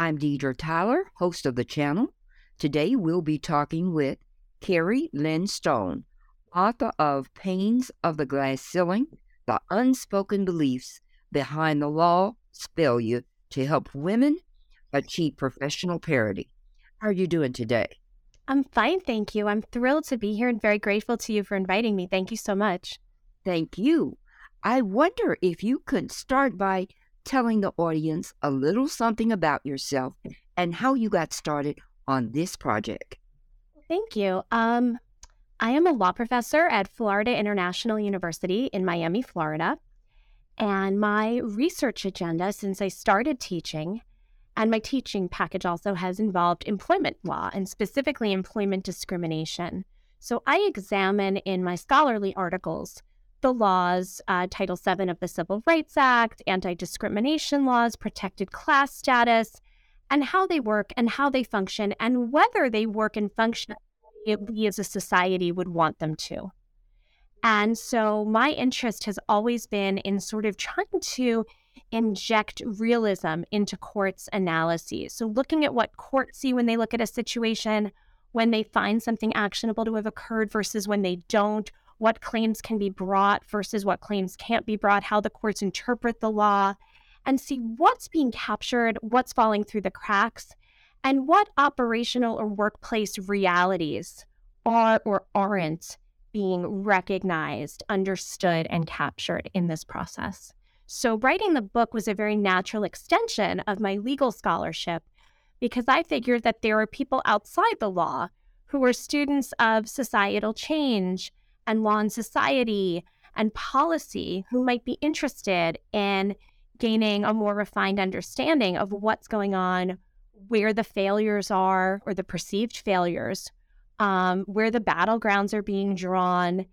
I'm Deidre Tyler, host of the channel. Today, we'll be talking with Kerri Lynn Stone, author of Panes of the Glass Ceiling The Unspoken Beliefs Behind the Law's Failure to Help Women Achieve Professional Parity. How are you doing today? I'm fine, thank you. I'm thrilled to be here and very grateful to you for inviting me. Thank you so much. Thank you. I wonder if you could start by telling the audience a little something about yourself and how you got started on this project. Thank you. Um, I am a law professor at Florida International University in Miami, Florida. And my research agenda since I started teaching, and my teaching package also has involved employment law and specifically employment discrimination. So I examine in my scholarly articles the laws, uh, Title VII of the Civil Rights Act, anti discrimination laws, protected class status, and how they work and how they function, and whether they work and function we as a society would want them to. And so my interest has always been in sort of trying to inject realism into courts' analyses. So looking at what courts see when they look at a situation, when they find something actionable to have occurred versus when they don't, what claims can be brought versus what claims can't be brought, how the courts interpret the law, and see what's being captured, what's falling through the cracks, and what operational or workplace realities are or aren't being recognized, understood, and captured in this process. So, writing the book was a very natural extension of my legal scholarship because I figured that there are people outside the law who are students of societal change and law and society and policy who might be interested in gaining a more refined understanding of what's going on, where the failures are or the perceived failures, um, where the battlegrounds are being drawn,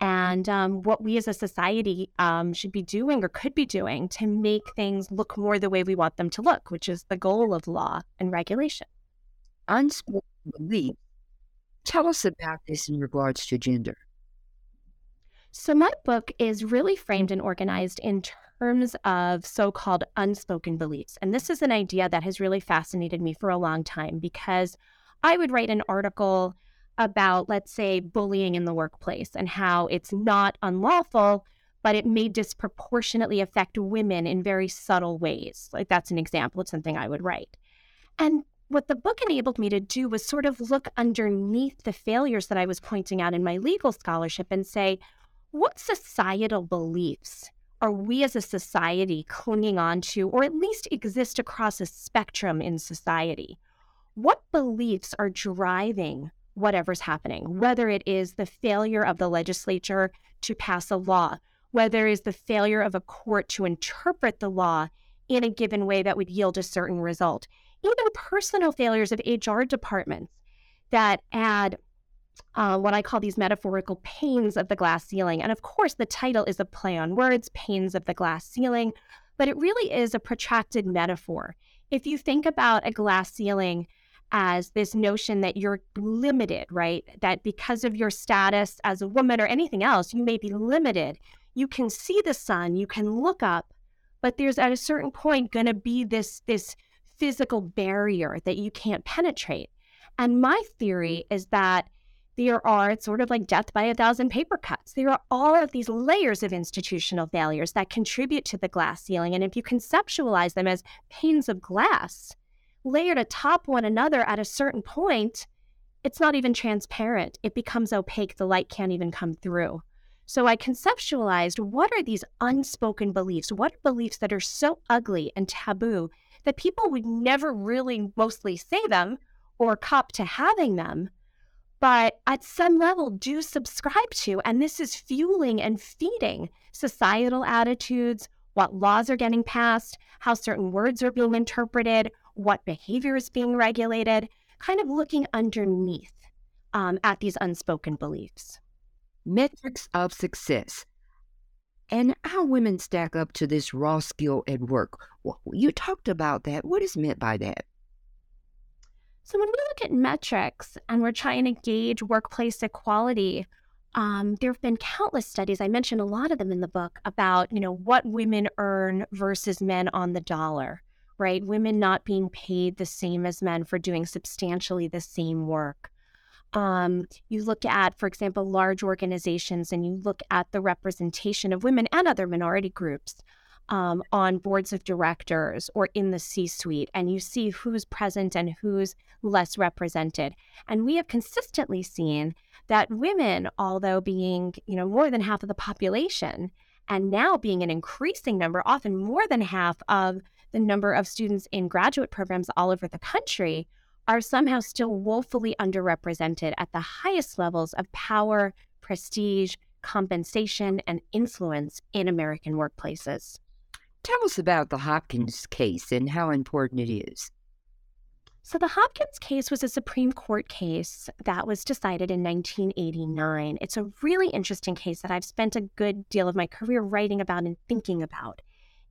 and um, what we as a society um, should be doing or could be doing to make things look more the way we want them to look, which is the goal of law and regulation. Unspoken belief. Tell us about this in regards to gender. So, my book is really framed and organized in terms of so called unspoken beliefs. And this is an idea that has really fascinated me for a long time because I would write an article about, let's say, bullying in the workplace and how it's not unlawful, but it may disproportionately affect women in very subtle ways. Like that's an example of something I would write. And what the book enabled me to do was sort of look underneath the failures that I was pointing out in my legal scholarship and say, what societal beliefs are we as a society clinging on to, or at least exist across a spectrum in society? What beliefs are driving whatever's happening, whether it is the failure of the legislature to pass a law, whether it is the failure of a court to interpret the law in a given way that would yield a certain result, even personal failures of HR departments that add uh, what I call these metaphorical panes of the glass ceiling. And of course, the title is a play on words, panes of the glass ceiling, but it really is a protracted metaphor. If you think about a glass ceiling as this notion that you're limited, right? That because of your status as a woman or anything else, you may be limited. You can see the sun, you can look up, but there's at a certain point going to be this this physical barrier that you can't penetrate. And my theory is that there are, it's sort of like death by a thousand paper cuts. There are all of these layers of institutional failures that contribute to the glass ceiling. And if you conceptualize them as panes of glass layered atop one another at a certain point, it's not even transparent. It becomes opaque. The light can't even come through. So I conceptualized what are these unspoken beliefs? What beliefs that are so ugly and taboo that people would never really mostly say them or cop to having them, but at some level do subscribe to. And this is fueling and feeding societal attitudes, what laws are getting passed, how certain words are being interpreted, what behavior is being regulated, kind of looking underneath um, at these unspoken beliefs. Metrics of success. And how women stack up to this raw skill at work. Well, you talked about that. What is meant by that? So, when we look at metrics and we're trying to gauge workplace equality, um, there have been countless studies. I mentioned a lot of them in the book about you know what women earn versus men on the dollar, right? Women not being paid the same as men for doing substantially the same work. Um, you look at, for example, large organizations and you look at the representation of women and other minority groups um, on boards of directors or in the C suite, and you see who's present and who's less represented. And we have consistently seen that women, although being you know more than half of the population, and now being an increasing number, often more than half of the number of students in graduate programs all over the country, are somehow still woefully underrepresented at the highest levels of power, prestige, compensation, and influence in American workplaces. Tell us about the Hopkins case and how important it is. So, the Hopkins case was a Supreme Court case that was decided in 1989. It's a really interesting case that I've spent a good deal of my career writing about and thinking about.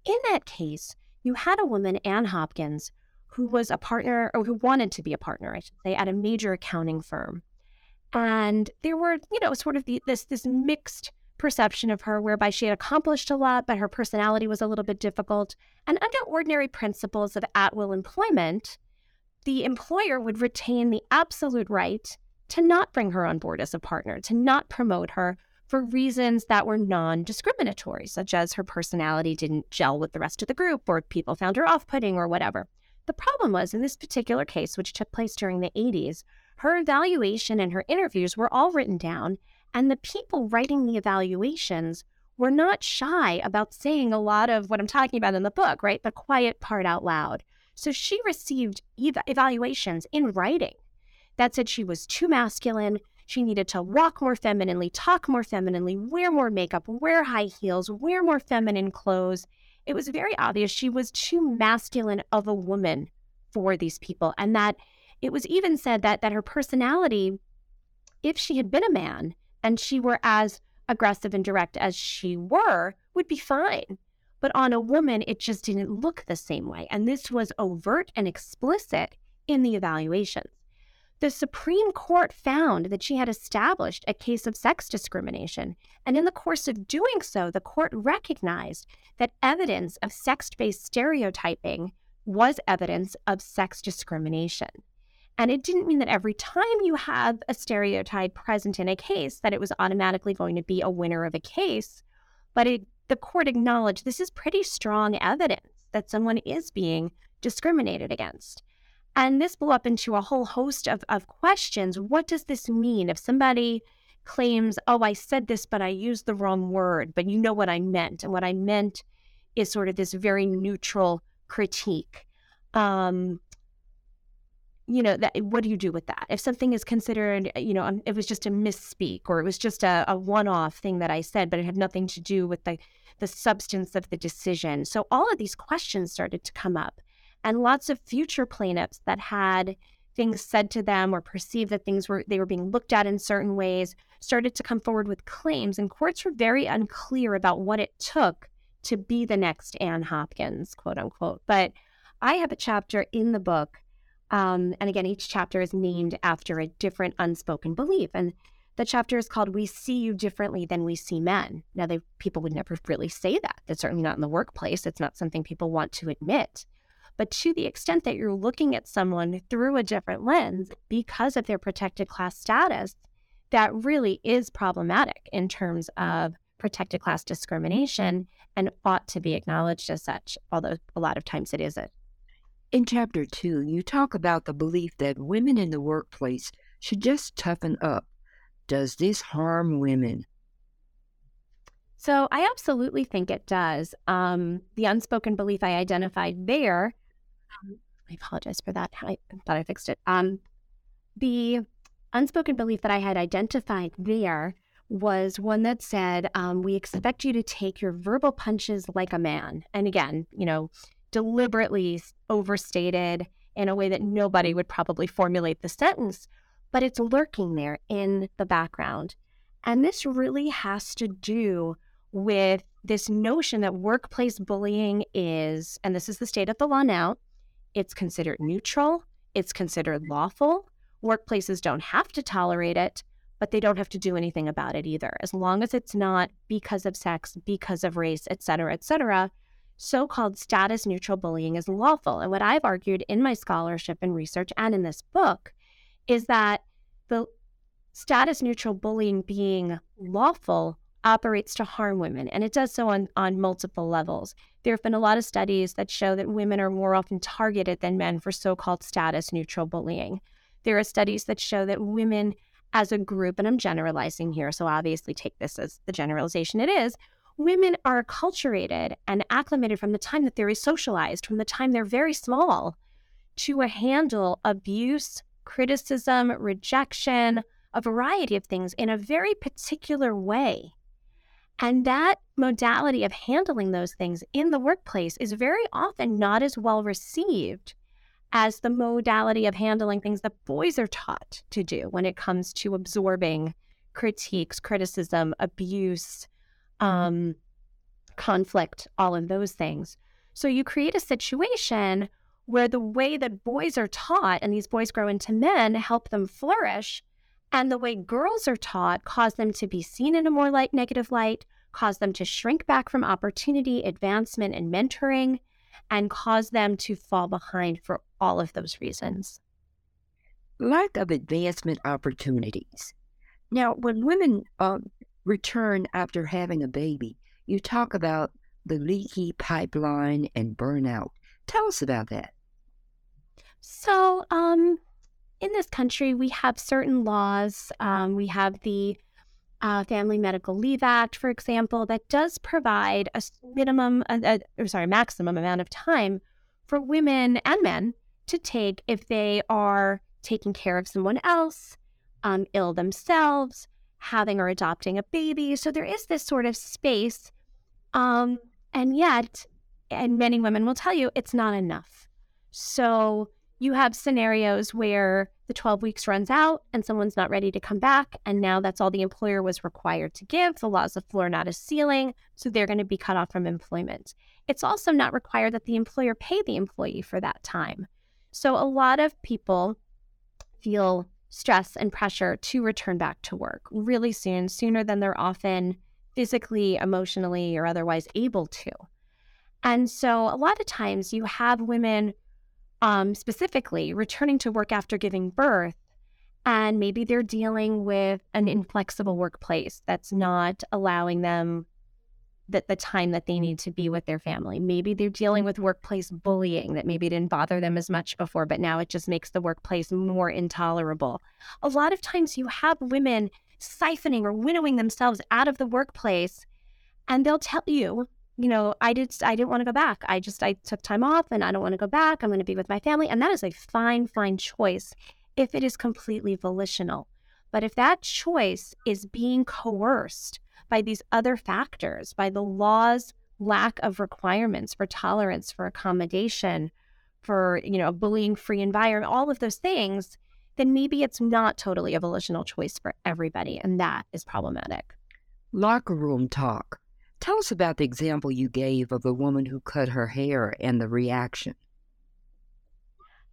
In that case, you had a woman, Ann Hopkins, who was a partner or who wanted to be a partner, I should say, at a major accounting firm. And there were, you know, sort of the, this this mixed perception of her whereby she had accomplished a lot, but her personality was a little bit difficult. And under ordinary principles of at will employment, the employer would retain the absolute right to not bring her on board as a partner, to not promote her for reasons that were non discriminatory, such as her personality didn't gel with the rest of the group, or people found her off putting, or whatever. The problem was in this particular case, which took place during the 80s, her evaluation and her interviews were all written down, and the people writing the evaluations were not shy about saying a lot of what I'm talking about in the book, right? The quiet part out loud. So she received ev- evaluations in writing that said she was too masculine. She needed to walk more femininely, talk more femininely, wear more makeup, wear high heels, wear more feminine clothes it was very obvious she was too masculine of a woman for these people. And that it was even said that that her personality, if she had been a man and she were as aggressive and direct as she were, would be fine. But on a woman, it just didn't look the same way. And this was overt and explicit in the evaluations. The Supreme Court found that she had established a case of sex discrimination. And in the course of doing so, the court recognized that evidence of sex based stereotyping was evidence of sex discrimination. And it didn't mean that every time you have a stereotype present in a case that it was automatically going to be a winner of a case, but it, the court acknowledged this is pretty strong evidence that someone is being discriminated against. And this blew up into a whole host of, of questions. What does this mean? If somebody claims, oh, I said this, but I used the wrong word, but you know what I meant. And what I meant is sort of this very neutral critique. Um, you know, that what do you do with that? If something is considered, you know, um, it was just a misspeak or it was just a, a one-off thing that I said, but it had nothing to do with the the substance of the decision. So all of these questions started to come up and lots of future plaintiffs that had things said to them or perceived that things were they were being looked at in certain ways started to come forward with claims and courts were very unclear about what it took to be the next Ann Hopkins, quote unquote. But I have a chapter in the book, um, and again, each chapter is named after a different unspoken belief. And the chapter is called "We See You Differently Than We See Men." Now, they people would never really say that. That's certainly not in the workplace. It's not something people want to admit. But to the extent that you're looking at someone through a different lens because of their protected class status, that really is problematic in terms of protected class discrimination and ought to be acknowledged as such, although a lot of times it isn't. In chapter two, you talk about the belief that women in the workplace should just toughen up. Does this harm women? So I absolutely think it does. Um, the unspoken belief I identified there, um, I apologize for that. I thought I fixed it. Um, the unspoken belief that I had identified there was one that said, um, We expect you to take your verbal punches like a man. And again, you know, deliberately overstated in a way that nobody would probably formulate the sentence, but it's lurking there in the background. And this really has to do with this notion that workplace bullying is, and this is the state of the law now, it's considered neutral, it's considered lawful. Workplaces don't have to tolerate it, but they don't have to do anything about it either. As long as it's not because of sex, because of race, et cetera, et cetera, so called status neutral bullying is lawful. And what I've argued in my scholarship and research and in this book is that the status neutral bullying being lawful operates to harm women, and it does so on, on multiple levels. There have been a lot of studies that show that women are more often targeted than men for so called status neutral bullying. There are studies that show that women as a group, and I'm generalizing here, so obviously take this as the generalization it is, women are acculturated and acclimated from the time that they're socialized, from the time they're very small, to handle abuse, criticism, rejection, a variety of things in a very particular way. And that modality of handling those things in the workplace is very often not as well received as the modality of handling things that boys are taught to do when it comes to absorbing critiques, criticism, abuse, um, conflict, all of those things. So you create a situation where the way that boys are taught and these boys grow into men help them flourish and the way girls are taught cause them to be seen in a more light negative light, cause them to shrink back from opportunity, advancement, and mentoring, and cause them to fall behind for all of those reasons. Lack of advancement opportunities. Now, when women uh, return after having a baby, you talk about the leaky pipeline and burnout. Tell us about that. So, um, in this country, we have certain laws. Um, we have the uh, Family Medical Leave Act, for example, that does provide a minimum, uh, or sorry, maximum amount of time for women and men to take if they are taking care of someone else, um, ill themselves, having or adopting a baby. So there is this sort of space. Um, and yet, and many women will tell you it's not enough. So you have scenarios where the 12 weeks runs out and someone's not ready to come back. And now that's all the employer was required to give. The law is a floor, not a ceiling. So they're going to be cut off from employment. It's also not required that the employer pay the employee for that time. So a lot of people feel stress and pressure to return back to work really soon, sooner than they're often physically, emotionally, or otherwise able to. And so a lot of times you have women um, specifically returning to work after giving birth, and maybe they're dealing with an inflexible workplace that's not allowing them that the time that they need to be with their family. Maybe they're dealing with workplace bullying that maybe didn't bother them as much before, but now it just makes the workplace more intolerable. A lot of times you have women siphoning or winnowing themselves out of the workplace, and they'll tell you you know, I did I didn't want to go back. I just I took time off and I don't want to go back. I'm going to be with my family and that is a fine fine choice if it is completely volitional. But if that choice is being coerced by these other factors, by the law's lack of requirements for tolerance, for accommodation, for, you know, a bullying free environment, all of those things, then maybe it's not totally a volitional choice for everybody and that is problematic. Locker room talk Tell us about the example you gave of the woman who cut her hair and the reaction.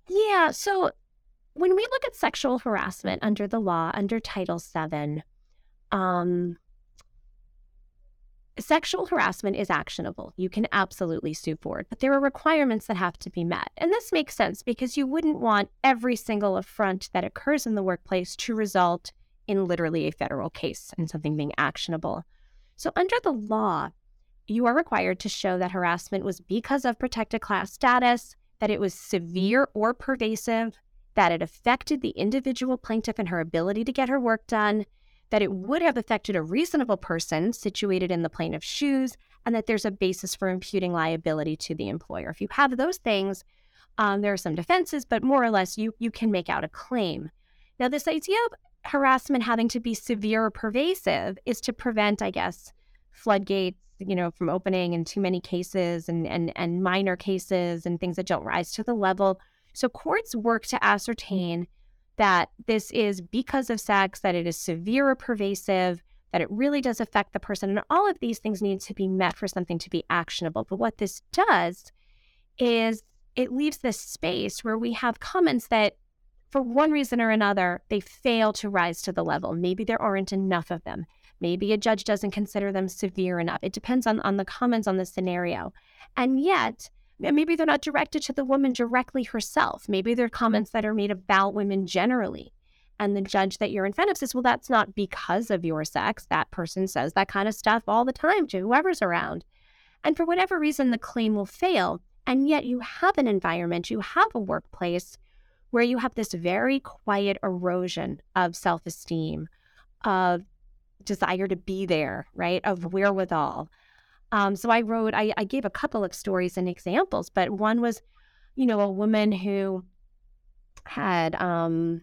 Yeah, so when we look at sexual harassment under the law, under Title VII, um, sexual harassment is actionable. You can absolutely sue for it, but there are requirements that have to be met. And this makes sense because you wouldn't want every single affront that occurs in the workplace to result in literally a federal case and something being actionable. So, under the law, you are required to show that harassment was because of protected class status, that it was severe or pervasive, that it affected the individual plaintiff and her ability to get her work done, that it would have affected a reasonable person situated in the plaintiff's shoes, and that there's a basis for imputing liability to the employer. If you have those things, um, there are some defenses, but more or less, you you can make out a claim. Now, this idea of harassment having to be severe or pervasive is to prevent, I guess, floodgates, you know, from opening in too many cases and and and minor cases and things that don't rise to the level. So courts work to ascertain that this is because of sex, that it is severe or pervasive, that it really does affect the person. And all of these things need to be met for something to be actionable. But what this does is it leaves this space where we have comments that, for one reason or another, they fail to rise to the level. Maybe there aren't enough of them. Maybe a judge doesn't consider them severe enough. It depends on, on the comments on the scenario. And yet, maybe they're not directed to the woman directly herself. Maybe they're comments that are made about women generally. And the judge that you're in front of says, well, that's not because of your sex. That person says that kind of stuff all the time to whoever's around. And for whatever reason, the claim will fail. And yet you have an environment, you have a workplace where you have this very quiet erosion of self esteem, of desire to be there, right? Of wherewithal. Um, so I wrote, I, I gave a couple of stories and examples, but one was, you know, a woman who had, um,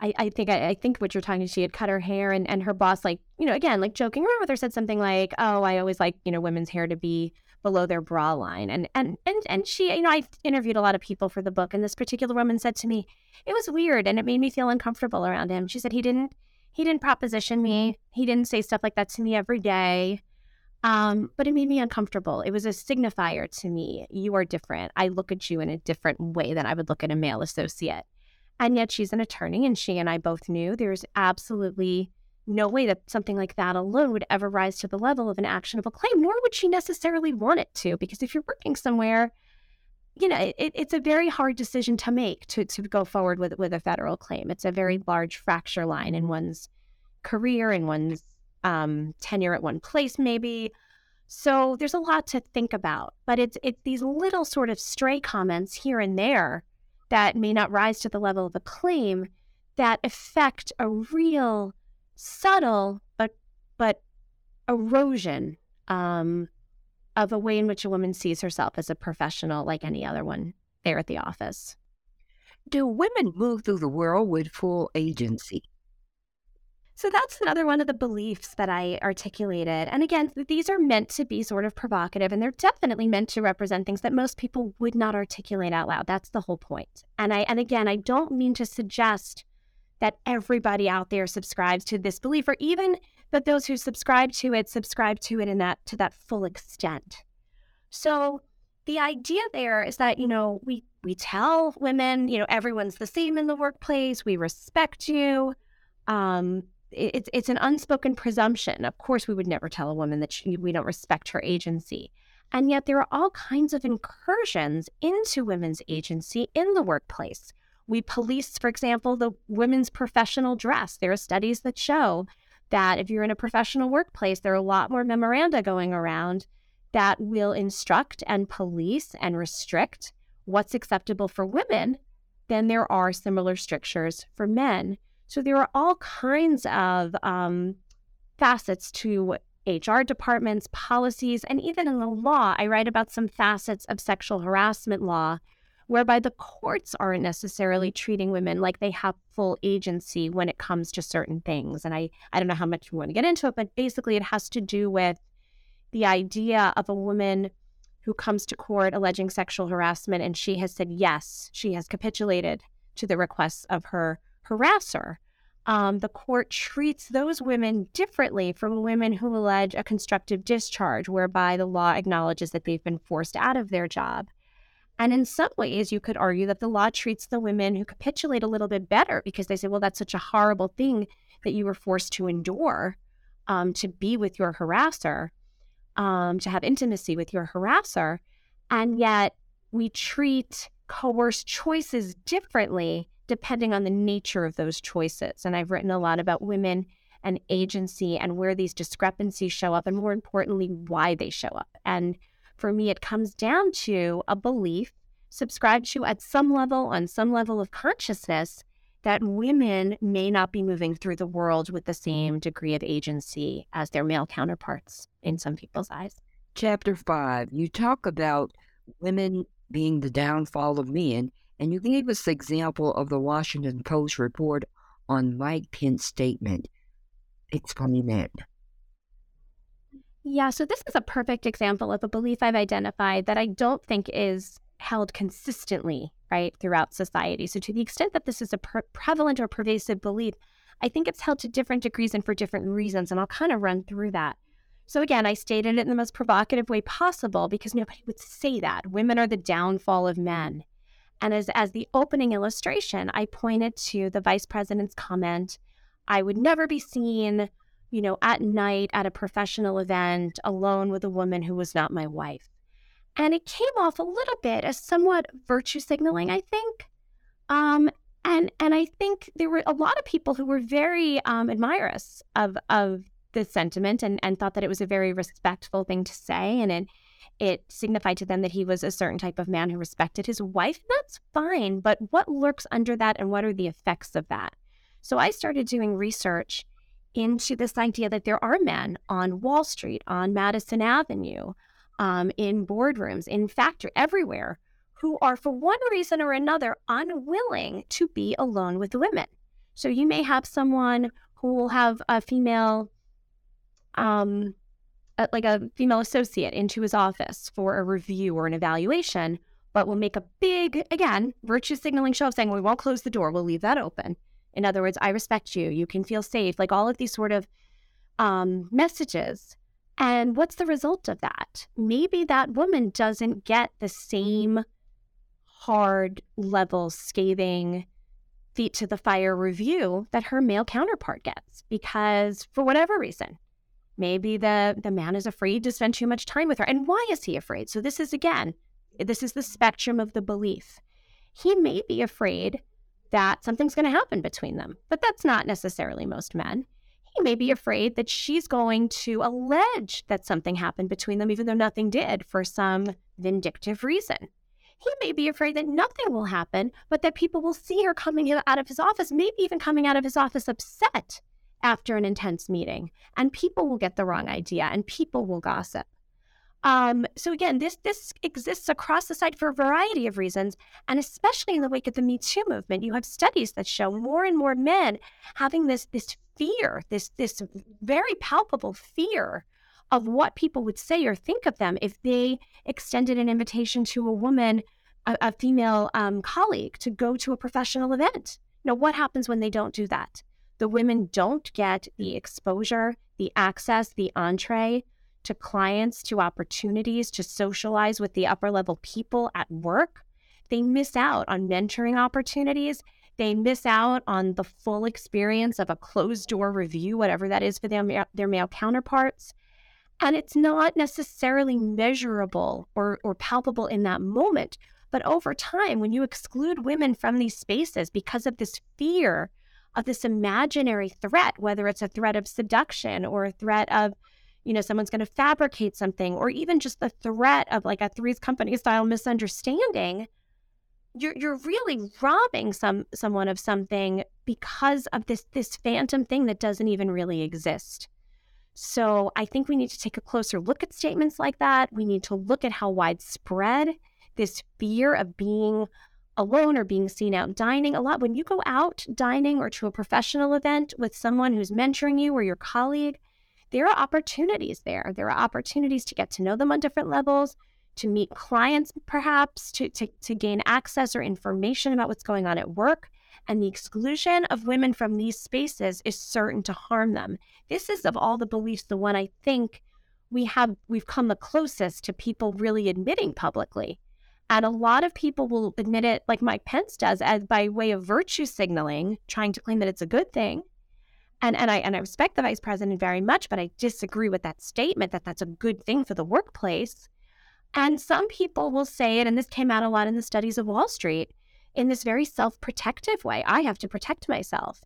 I, I think I, I think what you're talking, she had cut her hair and, and her boss, like, you know, again, like joking around with her, said something like, "Oh, I always like, you know, women's hair to be below their bra line. And and and and she, you know, I interviewed a lot of people for the book, and this particular woman said to me, it was weird, and it made me feel uncomfortable around him. She said he didn't he didn't proposition me. He didn't say stuff like that to me every day. Um, but it made me uncomfortable. It was a signifier to me. You are different. I look at you in a different way than I would look at a male associate. And yet she's an attorney, and she and I both knew there's absolutely no way that something like that alone would ever rise to the level of an actionable claim, nor would she necessarily want it to, because if you're working somewhere, you know, it, it's a very hard decision to make to, to go forward with, with a federal claim. It's a very large fracture line in one's career, in one's um, tenure at one place, maybe. So there's a lot to think about, but it's it's these little sort of stray comments here and there that may not rise to the level of a claim that affect a real subtle but but erosion um, of a way in which a woman sees herself as a professional like any other one there at the office. Do women move through the world with full agency? So that's another one of the beliefs that I articulated. And again, these are meant to be sort of provocative and they're definitely meant to represent things that most people would not articulate out loud. That's the whole point. And I and again, I don't mean to suggest that everybody out there subscribes to this belief, or even that those who subscribe to it subscribe to it in that to that full extent. So the idea there is that you know we we tell women you know everyone's the same in the workplace. We respect you. Um, it's it's an unspoken presumption. Of course, we would never tell a woman that she, we don't respect her agency. And yet, there are all kinds of incursions into women's agency in the workplace. We police, for example, the women's professional dress. There are studies that show that if you're in a professional workplace, there are a lot more memoranda going around that will instruct and police and restrict what's acceptable for women than there are similar strictures for men. So there are all kinds of um, facets to HR departments, policies, and even in the law. I write about some facets of sexual harassment law whereby the courts aren't necessarily treating women like they have full agency when it comes to certain things. And I, I don't know how much we want to get into it, but basically it has to do with the idea of a woman who comes to court alleging sexual harassment and she has said yes, she has capitulated to the requests of her harasser. Um, the court treats those women differently from women who allege a constructive discharge, whereby the law acknowledges that they've been forced out of their job. And in some ways, you could argue that the law treats the women who capitulate a little bit better because they say, well, that's such a horrible thing that you were forced to endure um, to be with your harasser, um, to have intimacy with your harasser. And yet we treat coerced choices differently depending on the nature of those choices. And I've written a lot about women and agency and where these discrepancies show up, and more importantly, why they show up. And for me, it comes down to a belief subscribed to at some level, on some level of consciousness, that women may not be moving through the world with the same degree of agency as their male counterparts in some people's eyes. Chapter five, you talk about women being the downfall of men, and you gave us the example of the Washington Post report on Mike Pence's statement. Explain that. Yeah, so this is a perfect example of a belief I've identified that I don't think is held consistently, right, throughout society. So, to the extent that this is a pre- prevalent or pervasive belief, I think it's held to different degrees and for different reasons. And I'll kind of run through that. So, again, I stated it in the most provocative way possible because nobody would say that. Women are the downfall of mm. men. And as, as the opening illustration, I pointed to the vice president's comment I would never be seen, you know, at night at a professional event alone with a woman who was not my wife. And it came off a little bit as somewhat virtue signaling, I think. Um, and and I think there were a lot of people who were very um, admirous of of this sentiment and, and thought that it was a very respectful thing to say and it it signified to them that he was a certain type of man who respected his wife. That's fine, but what lurks under that and what are the effects of that? So I started doing research into this idea that there are men on Wall Street, on Madison Avenue, um, in boardrooms, in factory, everywhere, who are, for one reason or another, unwilling to be alone with women. So you may have someone who will have a female, um, a, like a female associate into his office for a review or an evaluation, but will make a big, again, virtue signaling show of saying, we won't close the door, we'll leave that open. In other words, I respect you, you can feel safe, like all of these sort of um, messages and what's the result of that? Maybe that woman doesn't get the same hard level scathing feet to the fire review that her male counterpart gets because for whatever reason maybe the the man is afraid to spend too much time with her. And why is he afraid? So this is again this is the spectrum of the belief. He may be afraid that something's going to happen between them but that's not necessarily most men. He may be afraid that she's going to allege that something happened between them, even though nothing did, for some vindictive reason. He may be afraid that nothing will happen, but that people will see her coming out of his office, maybe even coming out of his office upset after an intense meeting. And people will get the wrong idea and people will gossip. Um, so again, this this exists across the site for a variety of reasons, and especially in the wake of the Me Too movement, you have studies that show more and more men having this this fear, this this very palpable fear of what people would say or think of them if they extended an invitation to a woman, a, a female um, colleague, to go to a professional event. You know what happens when they don't do that? The women don't get the exposure, the access, the entree to clients, to opportunities, to socialize with the upper level people at work. They miss out on mentoring opportunities. They miss out on the full experience of a closed door review, whatever that is for their, their male counterparts. And it's not necessarily measurable or, or palpable in that moment. But over time, when you exclude women from these spaces because of this fear of this imaginary threat, whether it's a threat of seduction or a threat of you know, someone's going to fabricate something, or even just the threat of like a Three's Company style misunderstanding, you're you're really robbing some someone of something because of this this phantom thing that doesn't even really exist. So I think we need to take a closer look at statements like that. We need to look at how widespread this fear of being alone or being seen out dining a lot. When you go out dining or to a professional event with someone who's mentoring you or your colleague, there are opportunities there. There are opportunities to get to know them on different levels, to meet clients, perhaps, to, to, to gain access or information about what's going on at work. And the exclusion of women from these spaces is certain to harm them. This is, of all the beliefs, the one I think we have we've come the closest to people really admitting publicly. And a lot of people will admit it, like Mike Pence does, as by way of virtue signaling, trying to claim that it's a good thing and and I and I respect the vice president very much, but I disagree with that statement that that's a good thing for the workplace. And some people will say it, and this came out a lot in the studies of Wall Street, in this very self protective way. I have to protect myself.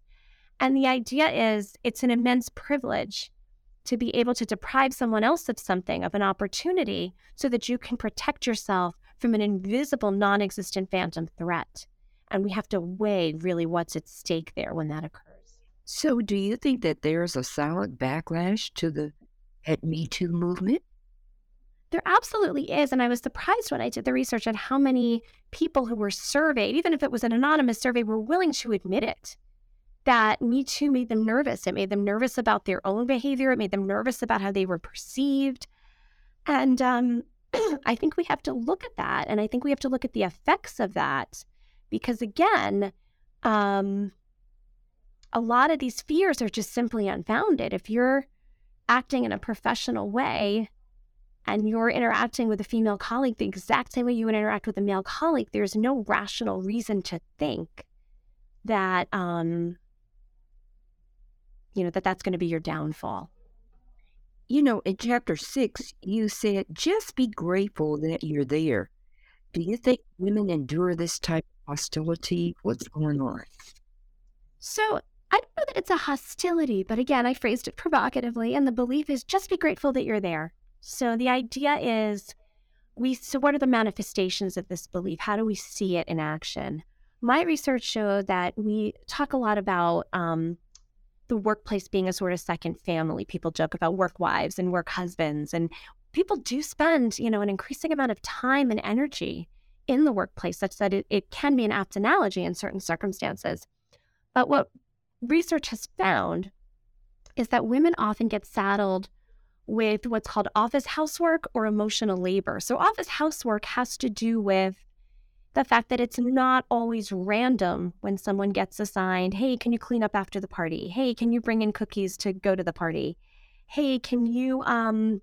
And the idea is it's an immense privilege to be able to deprive someone else of something, of an opportunity, so that you can protect yourself from an invisible, non existent phantom threat. And we have to weigh really what's at stake there when that occurs. So, do you think that there's a solid backlash to the at Me Too movement? There absolutely is. And I was surprised when I did the research at how many people who were surveyed, even if it was an anonymous survey, were willing to admit it. That Me Too made them nervous. It made them nervous about their own behavior. It made them nervous about how they were perceived. And um, I think we have to look at that. And I think we have to look at the effects of that. Because again, um, a lot of these fears are just simply unfounded. If you're acting in a professional way, and you're interacting with a female colleague the exact same way you would interact with a male colleague, there's no rational reason to think that um, you know that that's going to be your downfall. You know, in chapter six, you said just be grateful that you're there. Do you think women endure this type of hostility? What's going on? So I don't know that it's a hostility, but again, I phrased it provocatively, and the belief is just be grateful that you're there. So the idea is we so what are the manifestations of this belief? How do we see it in action? My research showed that we talk a lot about um, the workplace being a sort of second family. People joke about work wives and work husbands, and people do spend, you know, an increasing amount of time and energy in the workplace, such that it, it can be an apt analogy in certain circumstances. But what research has found is that women often get saddled with what's called office housework or emotional labor. So, office housework has to do with the fact that it's not always random when someone gets assigned, hey, can you clean up after the party? Hey, can you bring in cookies to go to the party? Hey, can you um,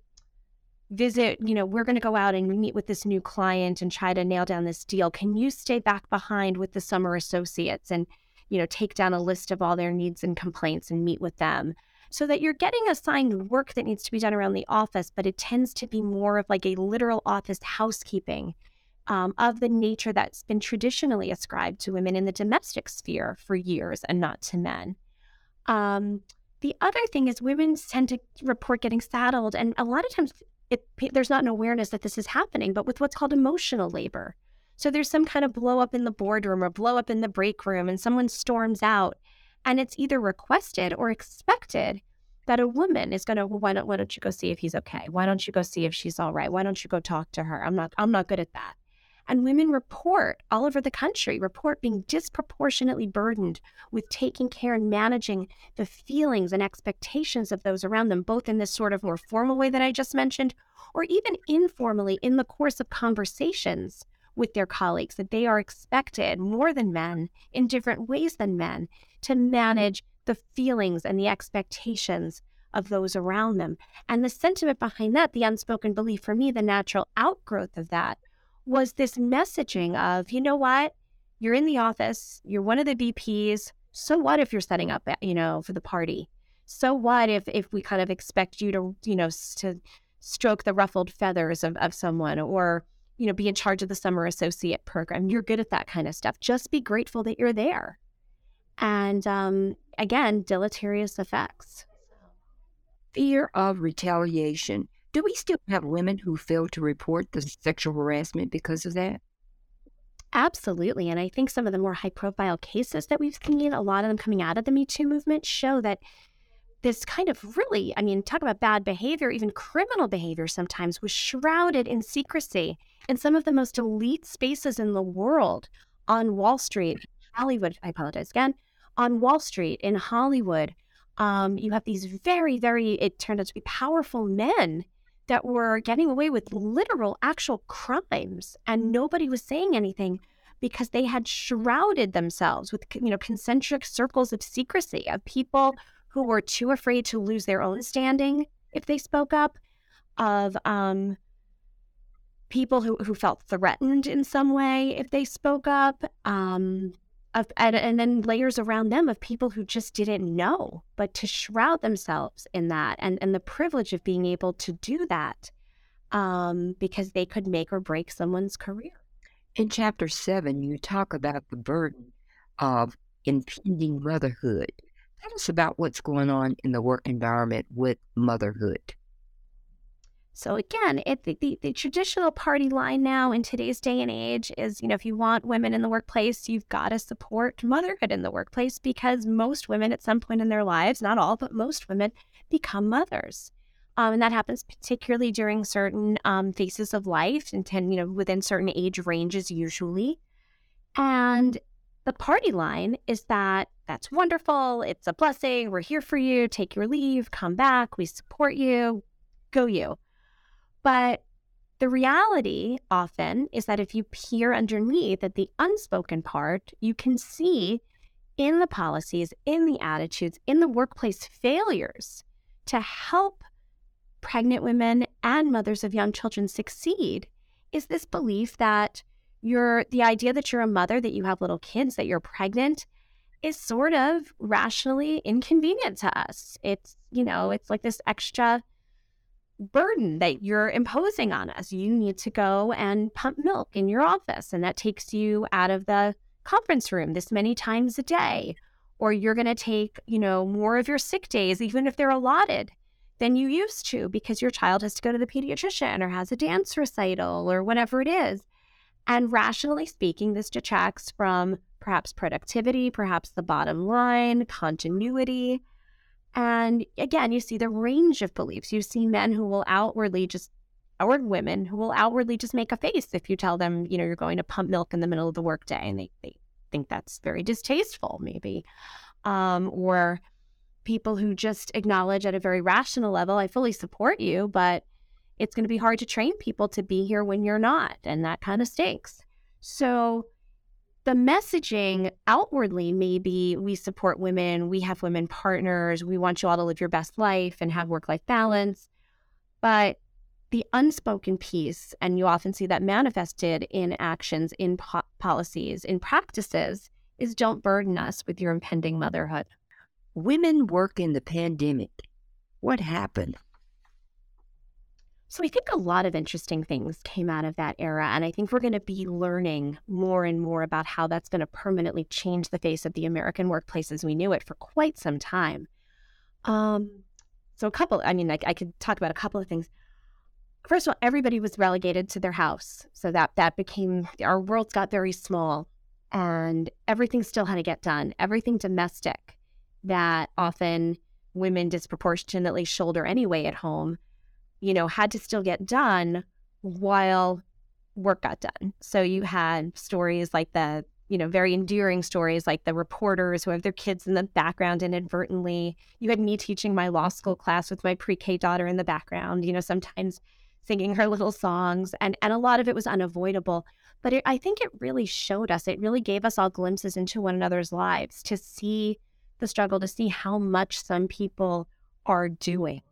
visit, you know, we're going to go out and meet with this new client and try to nail down this deal. Can you stay back behind with the summer associates and, you know, take down a list of all their needs and complaints and meet with them? so that you're getting assigned work that needs to be done around the office, but it tends to be more of like a literal office housekeeping um, of the nature that's been traditionally ascribed to women in the domestic sphere for years and not to men. Um, the other thing is women tend to report getting saddled, and a lot of times it, there's not an awareness that this is happening, but with what's called emotional labor. So there's some kind of blow up in the boardroom or blow up in the break room, and someone storms out and it's either requested or expected that a woman is going to, well, why don't, why don't you go see if he's okay? Why don't you go see if she's all right? Why don't you go talk to her? I'm not, I'm not good at that. And women report all over the country, report being disproportionately burdened with taking care and managing the feelings and expectations of those around them, both in this sort of more formal way that I just mentioned, or even informally in the course of conversations with their colleagues, that they are expected more than men in different ways than men to manage the feelings and the expectations of those around them. And the sentiment behind that, the unspoken belief for me, the natural outgrowth of that was this messaging of, you know what? You're in the office, you're one of the VPs. So what if you're setting up, you know, for the party? So what if if we kind of expect you to, you know, to stroke the ruffled feathers of, of someone or, you know, be in charge of the summer associate program? You're good at that kind of stuff. Just be grateful that you're there and um, again, deleterious effects. Fear of retaliation. Do we still have women who fail to report the sexual harassment because of that? Absolutely. And I think some of the more high profile cases that we've seen, a lot of them coming out of the Me Too movement, show that this kind of really, I mean, talk about bad behavior, even criminal behavior sometimes, was shrouded in secrecy in some of the most elite spaces in the world on Wall Street, Hollywood, I apologize again, on Wall Street, in Hollywood, um, you have these very, very, it turned out to be powerful men that were getting away with literal, actual crimes, and nobody was saying anything because they had shrouded themselves with, you know, concentric circles of secrecy of people who were too afraid to lose their own standing if they spoke up, of um, people who, who felt threatened in some way if they spoke up. Um, of, and, and then layers around them of people who just didn't know, but to shroud themselves in that and, and the privilege of being able to do that um, because they could make or break someone's career. In chapter seven, you talk about the burden of impending motherhood. Tell us about what's going on in the work environment with motherhood. So again, it, the, the, traditional party line now in today's day and age is, you know, if you want women in the workplace, you've got to support motherhood in the workplace because most women at some point in their lives, not all, but most women become mothers. Um, and that happens particularly during certain um, phases of life and ten, you know, within certain age ranges usually. And the party line is that that's wonderful. It's a blessing. We're here for you. Take your leave. Come back. We support you. Go you. But the reality often is that if you peer underneath at the unspoken part, you can see in the policies, in the attitudes, in the workplace failures to help pregnant women and mothers of young children succeed is this belief that you're the idea that you're a mother, that you have little kids, that you're pregnant is sort of rationally inconvenient to us. It's, you know, it's like this extra burden that you're imposing on us. You need to go and pump milk in your office, and that takes you out of the conference room this many times a day. Or you're going to take, you know, more of your sick days, even if they're allotted, than you used to because your child has to go to the pediatrician or has a dance recital or whatever it is. And rationally speaking, this detracts from perhaps productivity, perhaps the bottom line, continuity. And again, you see the range of beliefs. You see men who will outwardly just, or women who will outwardly just make a face if you tell them, you know, you're going to pump milk in the middle of the workday, and they, they think that's very distasteful, maybe. Um, or people who just acknowledge at a very rational level, I fully support you, but it's going to be hard to train people to be here when you're not. And that kind of stinks. So the messaging outwardly may be we support women, we have women partners, we want you all to live your best life and have work life balance. But the unspoken piece, and you often see that manifested in actions, in po- policies, in practices, is don't burden us with your impending motherhood. Women work in the pandemic. What happened? So I think a lot of interesting things came out of that era. And I think we're going to be learning more and more about how that's going to permanently change the face of the American workplace as we knew it for quite some time. Um, so a couple, I mean, I, I could talk about a couple of things. First of all, everybody was relegated to their house. So that that became our worlds got very small and everything still had to get done. Everything domestic that often women disproportionately shoulder anyway at home you know, had to still get done while work got done. So you had stories like the, you know, very endearing stories like the reporters who have their kids in the background inadvertently. You had me teaching my law school class with my pre-K daughter in the background, you know, sometimes singing her little songs and and a lot of it was unavoidable. But it, I think it really showed us, it really gave us all glimpses into one another's lives to see the struggle, to see how much some people are doing.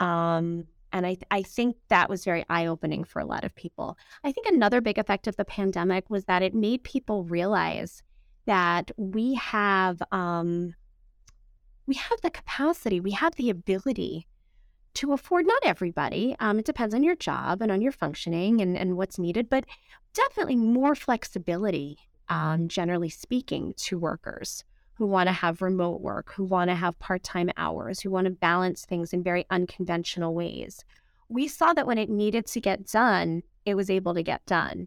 Um, and I, th- I think that was very eye opening for a lot of people. I think another big effect of the pandemic was that it made people realize that we have um, we have the capacity, we have the ability to afford not everybody. Um, it depends on your job and on your functioning and, and what's needed, but definitely more flexibility, um, generally speaking, to workers who want to have remote work, who want to have part time hours, who want to balance things in very unconventional ways. We saw that when it needed to get done, it was able to get done.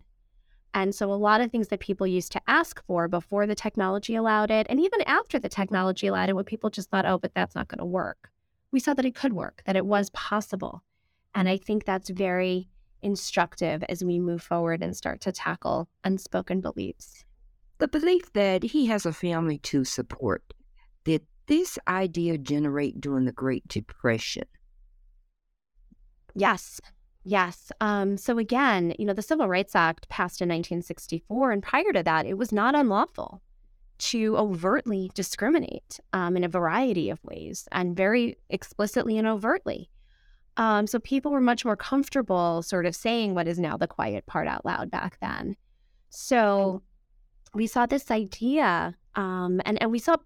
And so a lot of things that people used to ask for before the technology allowed it, and even after the mm-hmm. technology allowed it, when people just thought, oh, but that's not going to work, we saw that it could work, that it was possible. And I think that's very instructive as we move forward and start to tackle unspoken beliefs the belief that he has a family to support. Did this idea generate during the Great Depression? Yes. Yes. Um, so again, you know, the Civil Rights Act passed in 1964, and prior to that, it was not unlawful to overtly discriminate um, in a variety of ways and very explicitly and overtly. Um, so people were much more comfortable sort of saying what is now the quiet part out loud back then. So we saw this idea, um, and and we saw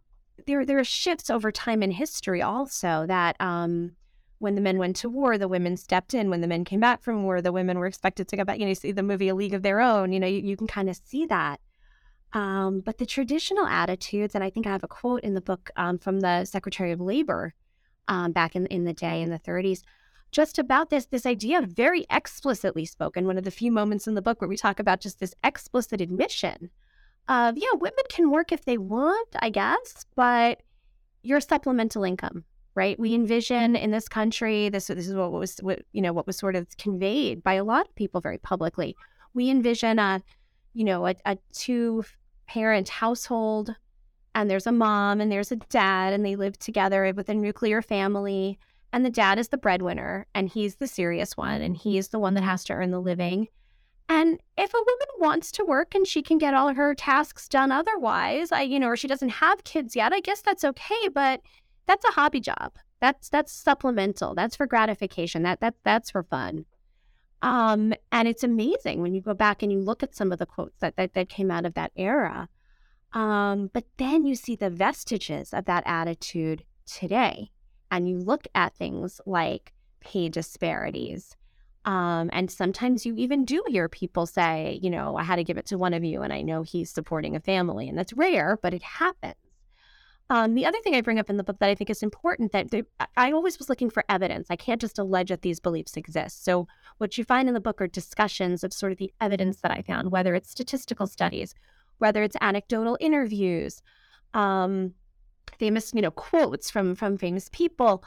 there there are shifts over time in history also that um, when the men went to war, the women stepped in. When the men came back from war, the women were expected to go back. You know, you see the movie A League of Their Own. You know, you, you can kind of see that. Um, but the traditional attitudes, and I think I have a quote in the book um, from the Secretary of Labor um, back in, in the day in the 30s, just about this this idea very explicitly spoken. One of the few moments in the book where we talk about just this explicit admission of yeah, women can work if they want, I guess, but your supplemental income right? We mm-hmm. envision in this country this this is what was what you know what was sort of conveyed by a lot of people very publicly. We envision a you know a, a two parent household and there's a mom and there's a dad and they live together with a nuclear family and the dad is the breadwinner and he's the serious one and he's the one that has to earn the living and if a woman wants to work and she can get all her tasks done otherwise i you know or she doesn't have kids yet i guess that's okay but that's a hobby job. That's that's supplemental. That's for gratification. That that that's for fun. Um, and it's amazing when you go back and you look at some of the quotes that that, that came out of that era. Um, but then you see the vestiges of that attitude today, and you look at things like pay disparities. Um, and sometimes you even do hear people say, you know, I had to give it to one of you, and I know he's supporting a family, and that's rare, but it happens. Um, the other thing I bring up in the book that I think is important that they, I always was looking for evidence. I can't just allege that these beliefs exist. So what you find in the book are discussions of sort of the evidence that I found, whether it's statistical studies, whether it's anecdotal interviews, um, famous you know quotes from from famous people,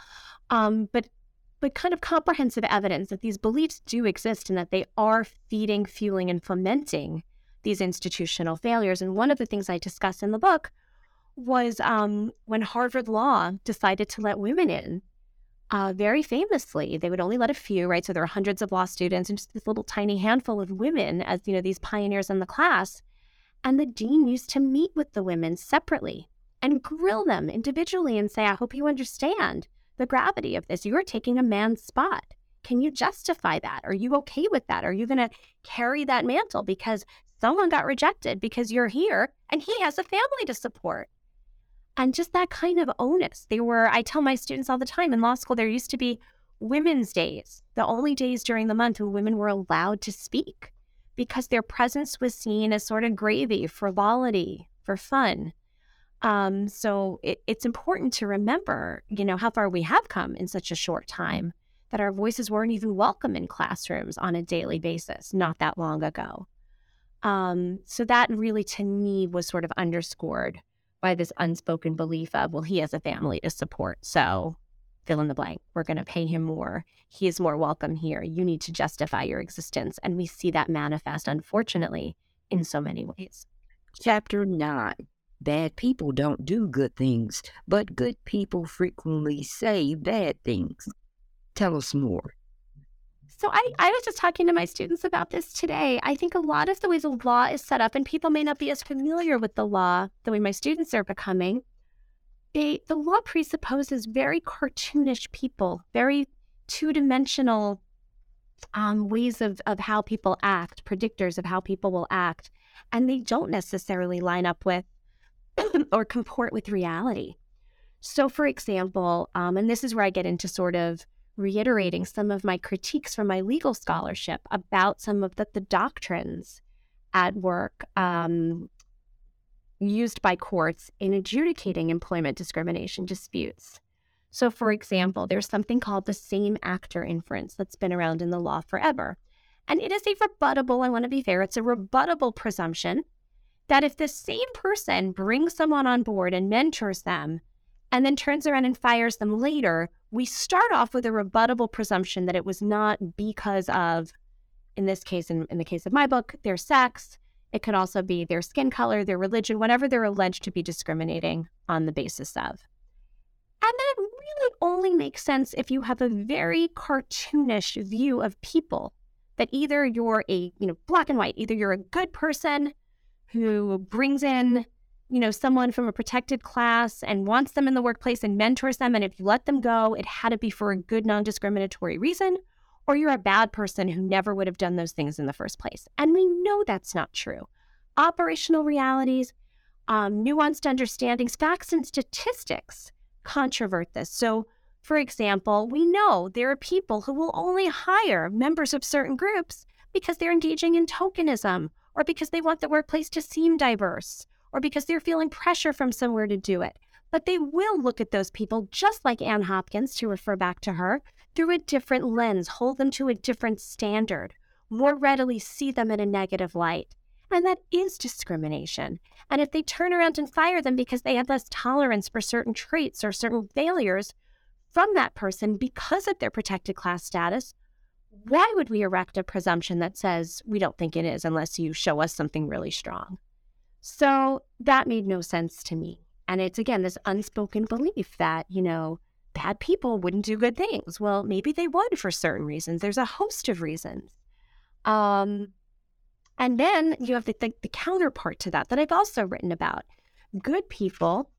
um, but but kind of comprehensive evidence that these beliefs do exist and that they are feeding, fueling, and fomenting these institutional failures. And one of the things I discuss in the book was um, when Harvard Law decided to let women in. Uh, very famously, they would only let a few, right? So there are hundreds of law students and just this little tiny handful of women as you know these pioneers in the class. And the dean used to meet with the women separately and grill them individually and say, "I hope you understand the gravity of this. You are taking a man's spot. Can you justify that? Are you okay with that? Are you going to carry that mantle because someone got rejected because you're here and he has a family to support?" and just that kind of onus. They were, I tell my students all the time in law school, there used to be women's days, the only days during the month when women were allowed to speak because their presence was seen as sort of gravy, frivolity, for fun. Um, so it, it's important to remember, you know, how far we have come in such a short time that our voices weren't even welcome in classrooms on a daily basis not that long ago. Um, so that really, to me, was sort of underscored by this unspoken belief of, well, he has a family to support. So fill in the blank. We're going to pay him more. He is more welcome here. You need to justify your existence. And we see that manifest, unfortunately, in so many ways. Chapter 9 Bad people don't do good things, but good people frequently say bad things. Tell us more. So I, I was just talking to my students about this today. I think a lot of the way the law is set up, and people may not be as familiar with the law the way my students are becoming, they, the law presupposes very cartoonish people, very two dimensional um, ways of, of how people act, predictors of how people will act. And they don't necessarily line up with or comport with reality. So, for example, um, and this is where I get into sort of reiterating some of my critiques from my legal scholarship about some of the, the doctrines at work um, used by courts in adjudicating employment discrimination disputes. So, for example, there's something called the same actor inference that's been around in the law forever. And it is a rebuttable, I want to be fair, it's a rebuttable presumption that if the same person brings someone on board and mentors them and then turns around and fires them later, we start off with a rebuttable presumption that it was not because of, in this case, in, in the case of my book, their sex. It could also be their skin color, their religion, whatever they're alleged to be discriminating on the basis of. And that really only makes sense if you have a very cartoonish view of people that either you're a, you know, black and white, either you're a good person who brings in you know, someone from a protected class and wants them in the workplace and mentors them. And if you let them go, it had to be for a good, non discriminatory reason, or you're a bad person who never would have done those things in the first place. And we know that's not true. Operational realities, um, nuanced understandings, facts, and statistics controvert this. So, For example, we know there are people who will only hire members of certain groups because they're engaging in tokenism or because they want the workplace to seem diverse or because they're feeling pressure from somewhere to do it. But they will look at those people, just like Ann Hopkins, to refer back to her, through a different lens, hold them to a different standard, more readily see them in a negative light. And that is discrimination. And if they turn around and fire them because they have less tolerance for certain traits or certain failures from that person because of their protected class status, why would we erect a presumption that says we don't think it is unless you show us something really strong? So that made no sense to me. And it's again this unspoken belief that, you know, bad people wouldn't do good things. Well, maybe they would for certain reasons. There's a host of reasons. Um, and then you have the, the, the counterpart to that that I've also written about. Good people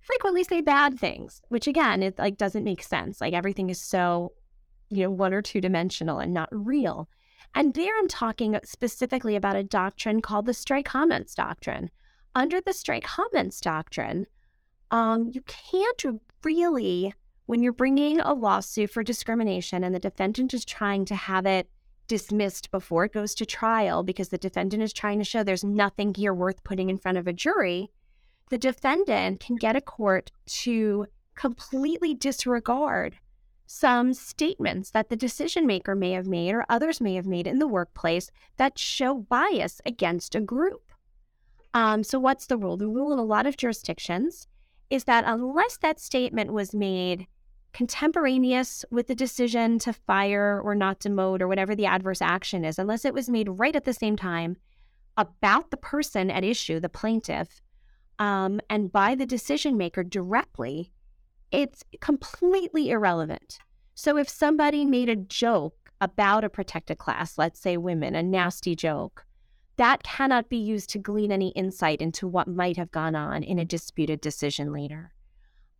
frequently say bad things, which again, it like doesn't make sense. Like everything is so, you know, one or two dimensional and not real. And there I'm talking specifically about a doctrine called the stray comments doctrine. Under the stray comments doctrine, um, you can't really, when you're bringing a lawsuit for discrimination and the defendant is trying to have it dismissed before it goes to trial because the defendant is trying to show there's nothing here worth putting in front of a jury, the defendant can get a court to completely disregard some statements that the decision maker may have made or others may have made in the workplace that show bias against a group. Um, so, what's the rule? The rule in a lot of jurisdictions is that unless that statement was made contemporaneous with the decision to fire or not demote or whatever the adverse action is, unless it was made right at the same time about the person at issue, the plaintiff, um, and by the decision maker directly, it's completely irrelevant. So if somebody made a joke about a protected class, let's say women, a nasty joke, that cannot be used to glean any insight into what might have gone on in a disputed decision later.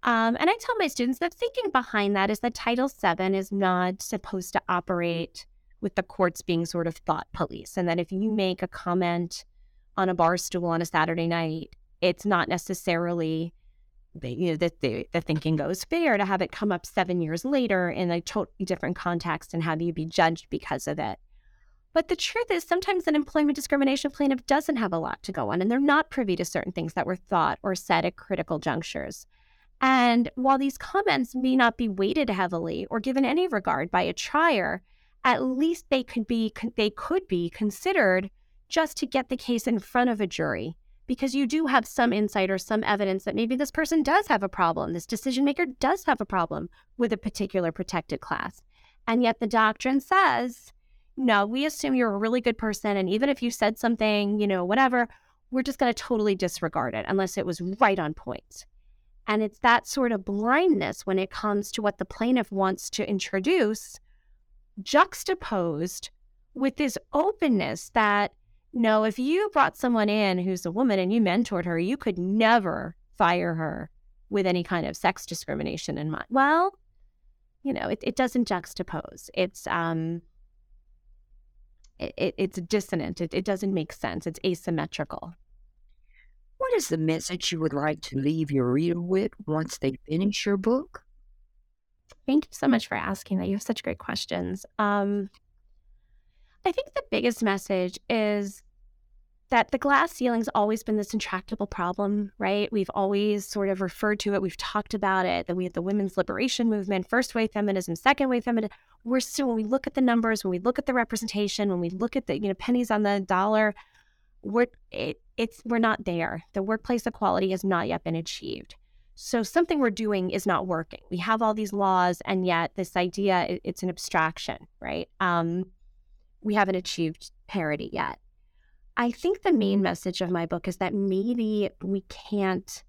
Um, and I tell my students the thinking behind that is that Title VII is not supposed to operate with the courts being sort of thought police, and that if you make a comment on a bar stool on a Saturday night, it's not necessarily the, you know, that the, the thinking goes fair to have it come up seven years later in a totally different context and have you be judged because of it. But the truth is, sometimes an employment discrimination plaintiff doesn't have a lot to go on, and they're not privy to certain things that were thought or said at critical junctures. And while these comments may not be weighted heavily or given any regard by a trier, at least they could be they could be considered just to get the case in front of a jury because you do have some insight or some evidence that maybe this person does have a problem. This decision maker does have a problem with a particular protected class. And yet the doctrine says no we assume you're a really good person and even if you said something you know whatever we're just going to totally disregard it unless it was right on point. And it's that sort of blindness when it comes to what the plaintiff wants to introduce, juxtaposed with this openness that, no, if you brought someone in who's a woman and you mentored her, you could never fire her with any kind of sex discrimination in mind. Well, you know, it, it doesn't juxtapose. It's um, it, it's dissonant. It, it doesn't make sense. It's asymmetrical. What is the message you would like to leave your reader with once they finish your book? Thank you so much for asking that. You have such great questions. Um, I think the biggest message is that the glass ceiling's always been this intractable problem, right? We've always sort of referred to it, we've talked about it, that we had the women's liberation movement, first wave feminism, second wave feminism. We're still when we look at the numbers, when we look at the representation, when we look at the, you know, pennies on the dollar, we're it, it's we're not there. The workplace equality has not yet been achieved. So something we're doing is not working. We have all these laws, and yet this idea it, it's an abstraction, right? Um, we haven't achieved parity yet. I think the main message of my book is that maybe we can't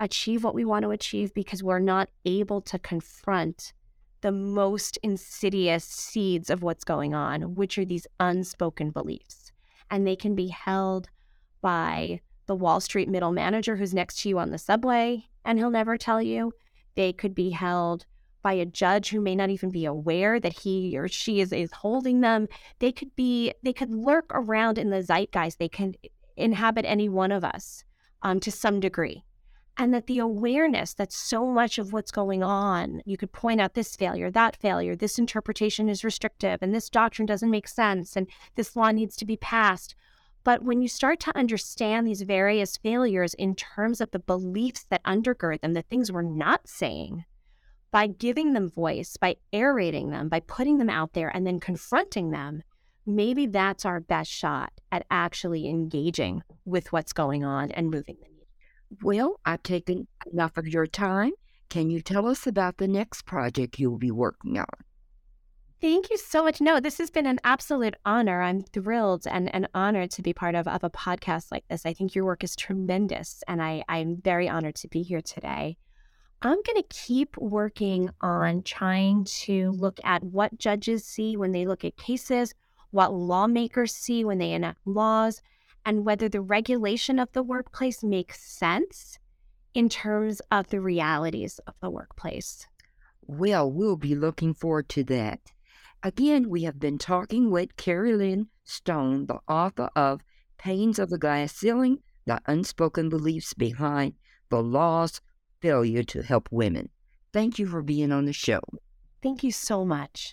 achieve what we want to achieve because we're not able to confront the most insidious seeds of what's going on, which are these unspoken beliefs and they can be held by the Wall Street middle manager who's next to you on the subway and he'll never tell you. They could be held by a judge who may not even be aware that he or she is, is holding them. They could be, they could lurk around in the zeitgeist. They can inhabit any one of us um, to some degree. and that the awareness that so much of what's going on, you could point out this failure, that failure, this interpretation is restrictive, and this doctrine doesn't make sense, and this law needs to be passed. But when you start to understand these various failures in terms of the beliefs that undergird them, the things we're not saying, by giving them voice, by aerating them, by putting them out there and then confronting them, maybe that's our best shot at actually engaging with what's going on and moving the needle. well, I've taken enough of your time. Can you tell us about the next project you'll be working on? Thank you so much. No, this has been an absolute honor. I'm thrilled and, and honored to be part of, of a podcast like this. I think your work is tremendous, and I, I'm very honored to be here today. I'm going to keep working on trying to look at what judges see when they look at cases, what lawmakers see when they enact laws, and whether the regulation of the workplace makes sense in terms of the realities of the workplace. Well, we'll be looking forward to that. Again, we have been talking with Kerri Lynn Stone, the author of Panes of the Glass Ceiling The Unspoken Beliefs Behind the Law's Failure to Help Women. Thank you for being on the show. Thank you so much.